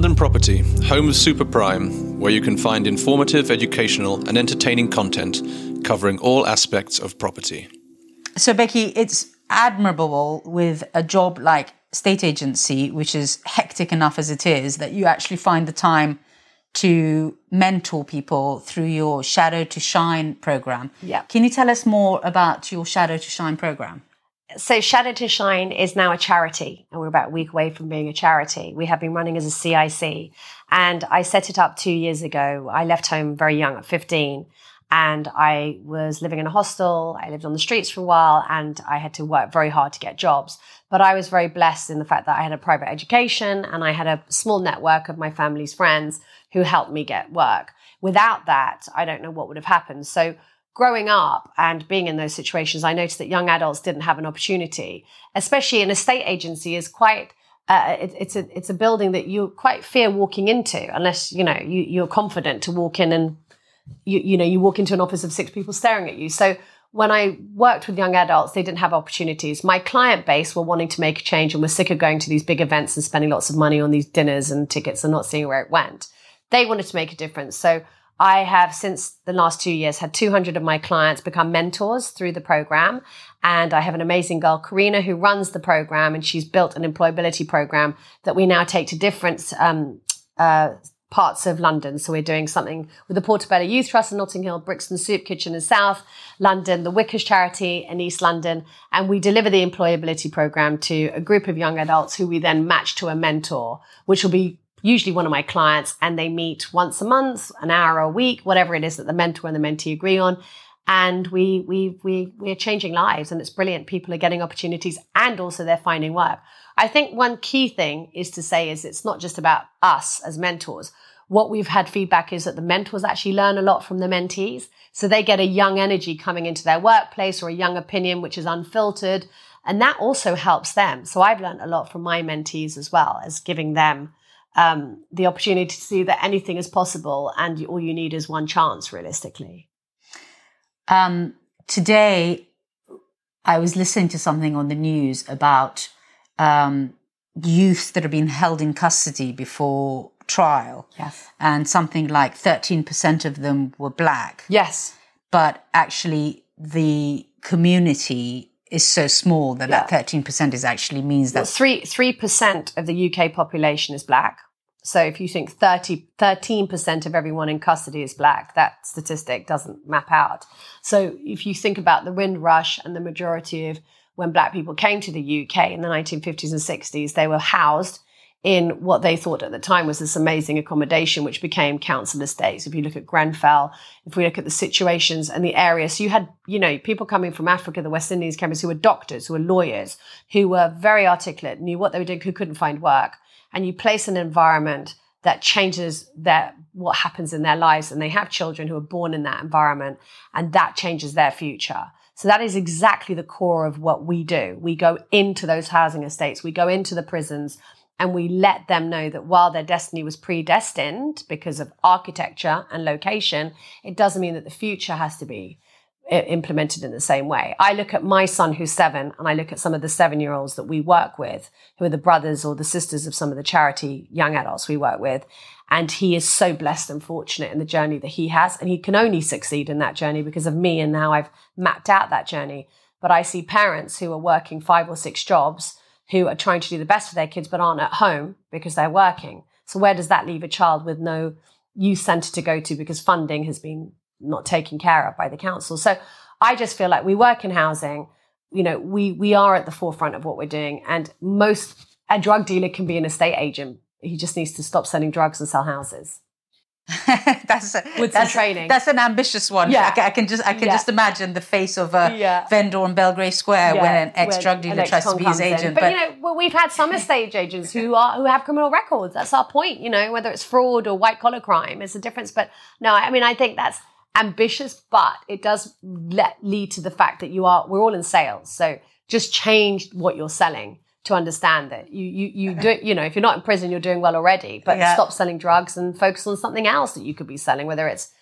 London Property, home of Super Prime, where you can find informative, educational, and entertaining content covering all aspects of property. So, Becky, it's admirable with a job like state agency, which is hectic enough as it is, that you actually find the time to mentor people through your Shadow to Shine program. Yeah. Can you tell us more about your Shadow to Shine program? So Shadow to Shine is now a charity and we're about a week away from being a charity. We have been running as a CIC and I set it up two years ago. I left home very young at 15 and I was living in a hostel. I lived on the streets for a while and I had to work very hard to get jobs. But I was very blessed in the fact that I had a private education and I had a small network of my family's friends who helped me get work. Without that, I don't know what would have happened. So growing up and being in those situations, I noticed that young adults didn't have an opportunity, especially an estate agency is quite uh, it, it's a it's a building that you quite fear walking into unless you know you, you're confident to walk in and you you know you walk into an office of six people staring at you. So when I worked with young adults, they didn't have opportunities. My client base were wanting to make a change and were sick of going to these big events and spending lots of money on these dinners and tickets and not seeing where it went. They wanted to make a difference. So I have since the last two years had 200 of my clients become mentors through the program. And I have an amazing girl, Karina, who runs the program and she's built an employability program that we now take to different, um, uh, parts of London. So we're doing something with the Portobello Youth Trust in Notting Hill, Brixton Soup Kitchen in South London, the Wickers Charity in East London. And we deliver the employability program to a group of young adults who we then match to a mentor, which will be usually one of my clients and they meet once a month, an hour a week, whatever it is that the mentor and the mentee agree on. And we, we, we, we're changing lives and it's brilliant. People are getting opportunities and also they're finding work. I think one key thing is to say is it's not just about us as mentors. What we've had feedback is that the mentors actually learn a lot from the mentees. So they get a young energy coming into their workplace or a young opinion, which is unfiltered. And that also helps them. So I've learned a lot from my mentees as well as giving them um, the opportunity to see that anything is possible and all you need is one chance realistically. Um, today, I was listening to something on the news about um, youth that have been held in custody before trial. Yes. And something like 13% of them were black. Yes. But actually, the community is so small that Yeah. that 13% is actually means that three three percent of the UK population is black. So if you think 30, 13% of everyone in custody is black, that statistic doesn't map out. So if you think about the Windrush and the majority of when black people came to the UK in the 1950s and 60s, they were housed in what they thought at the time was this amazing accommodation, which became council estates. If you look at Grenfell, if we look at the situations and the areas, so you had, you know, people coming from Africa, the West Indies came who were doctors, who were lawyers, who were very articulate, knew what they were doing, who couldn't find work. And you place an environment that changes their what happens in their lives and they have children who are born in that environment and that changes their future. So that is exactly the core of what we do. We go into those housing estates, we go into the prisons, and we let them know that while their destiny was predestined because of architecture and location, it doesn't mean that the future has to be uh, implemented in the same way. I look at my son who's seven and I look at some of the seven year olds that we work with, who are the brothers or the sisters of some of the charity young adults we work with. And he is so blessed and fortunate in the journey that he has. And he can only succeed in that journey because of me and how I've mapped out that journey. But I see parents who are working five or six jobs who are trying to do the best for their kids but aren't at home because they're working. So where does that leave a child with no youth centre to go to because funding has been not taken care of by the council? So I just feel like we work in housing. You know, we we are at the forefront of what we're doing, and most a drug dealer can be an estate agent. He just needs to stop selling drugs and sell houses. that's a, With that's, training. That's an ambitious one. Yeah. I, I can just I can Yeah. just imagine the face of a Yeah. vendor on Belgrave Square when an ex drug dealer tries to be his comes in. agent. But, you know, well, we've had some estate agents who are who have criminal records. That's our point. You know, whether it's fraud or white collar crime, it's a difference. But no, I mean, I think that's ambitious, but it does let, lead to the fact that you are we're all in sales. So just change what you're selling to understand that you you you do you know if you're not in prison you're doing well already but Yeah. stop selling drugs and focus on something else that you could be selling whether it's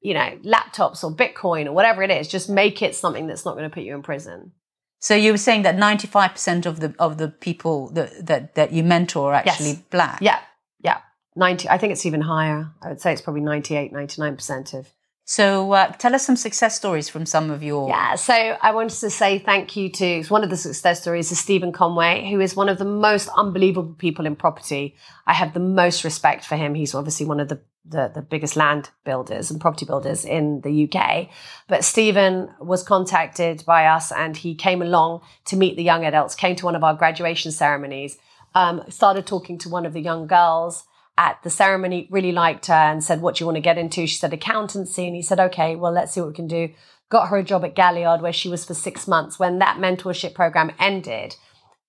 you know laptops or bitcoin or whatever it is just make it something that's not going to put you in prison so you were saying that ninety five percent of the of the people that that that you mentor are actually Yes. black. Yeah, yeah. 90, I think it's even higher. I would say it's probably 98, 99% of so uh, tell us some success stories from some of your. Yeah, so I wanted to say thank you to one of the success stories is Stephen Conway, who is one of the most unbelievable people in property. I have the most respect for him. He's obviously one of the, the, the biggest land builders and property builders in the UK. But Stephen was contacted by us and he came along to meet the young adults, came to one of our graduation ceremonies, um, started talking to one of the young girls at the ceremony really liked her and said, What do you want to get into? She said, Accountancy. And he said, Okay, well, let's see what we can do. Got her a job at Galliard where she was for six months. When that mentorship program ended,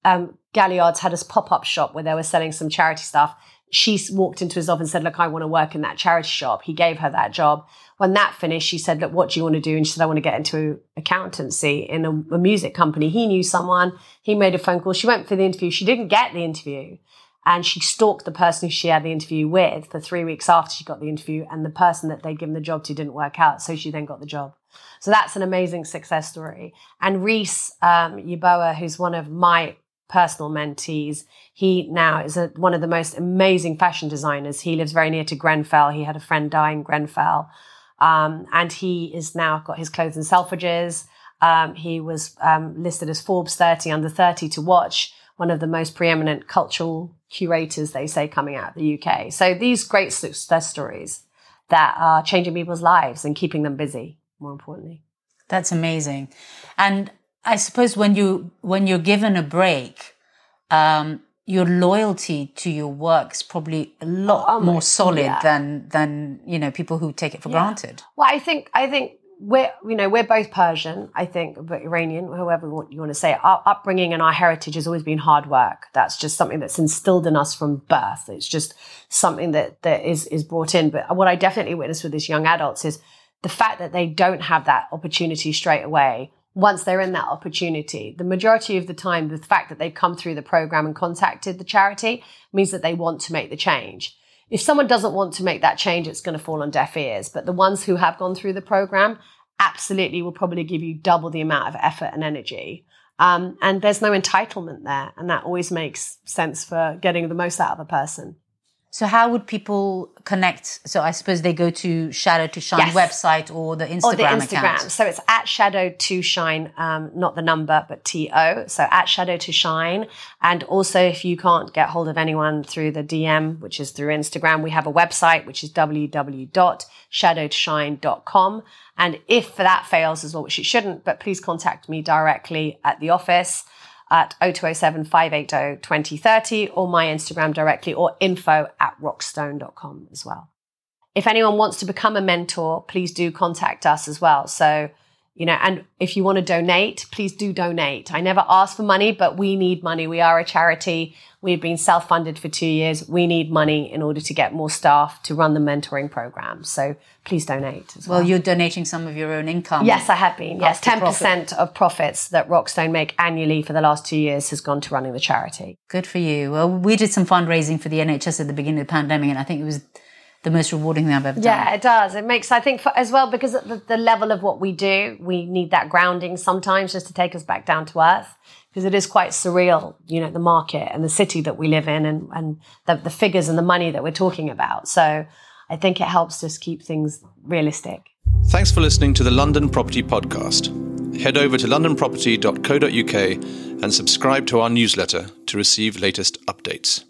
um, Galliard's had a pop up shop where they were selling some charity stuff. She walked into his office and said, Look, I want to work in that charity shop. He gave her that job. When that finished, she said, Look, what do you want to do? And she said, I want to get into accountancy in a, a music company. He knew someone. He made a phone call. She went for the interview. She didn't get the interview and she stalked the person who she had the interview with for three weeks after she got the interview and the person that they'd given the job to didn't work out so she then got the job. So that's an amazing success story. And reese um, who's one of my personal mentees he now is a, one of the most amazing fashion designers. He lives very near to grenfell. He had a friend die in grenfell. Um, and he is now got his clothes in selfridges. Um, he was um, listed as forbes 30 under 30 to watch one of the most preeminent cultural curators, they say, coming out of the UK. So these great success stories that are changing people's lives and keeping them busy, more importantly. That's amazing. And I suppose when you when you're given a break, um, your loyalty to your work is probably a lot oh, more solid yeah. than than you know people who take it for yeah. granted. Well, I think I think we're you know we're both Persian, I think, but Iranian, whoever you want, to say. Our upbringing and our heritage has always been hard work. That's just something that's instilled in us from birth. It's just something that that is is brought in. But what I definitely witness with these young adults is the fact that they don't have that opportunity straight away. Once they're in that opportunity, the majority of the time, the fact that they've come through the program and contacted the charity means that they want to make the change if someone doesn't want to make that change, it's going to fall on deaf ears. But the ones who have gone through the program absolutely will probably give you double the amount of effort and energy. Um, and there's no entitlement there. And that always makes sense for getting the most out of a person. So how would people connect? So I suppose they go to Shadow to Shine yes. website or the Instagram, or the Instagram. Account. So it's at Shadow to Shine, um, not the number, but T O. So at Shadow to Shine. And also, if you can't get hold of anyone through the DM, which is through Instagram, we have a website which is www.shadowtoshine.com. And if that fails as well, which it shouldn't, but please contact me directly at the office at 0207 580 2030 or my Instagram directly or info at rockstone.com as well. If anyone wants to become a mentor, please do contact us as well. So you know, and if you want to donate, please do donate. I never ask for money, but we need money. We are a charity. We've been self-funded for two years. We need money in order to get more staff to run the mentoring program. So please donate well. well. you're donating some of your own income. Yes, I have been. Yes, 10% profit. of profits that Rockstone make annually for the last two years has gone to running the charity. Good for you. Well, we did some fundraising for the NHS at the beginning of the pandemic, and I think it was the most rewarding thing I've ever done. Yeah, it does. It makes, I think, for, as well, because the, the level of what we do, we need that grounding sometimes just to take us back down to earth. Because it is quite surreal, you know, the market and the city that we live in and, and the, the figures and the money that we're talking about. So I think it helps just keep things realistic. Thanks for listening to the London Property Podcast. Head over to londonproperty.co.uk and subscribe to our newsletter to receive latest updates.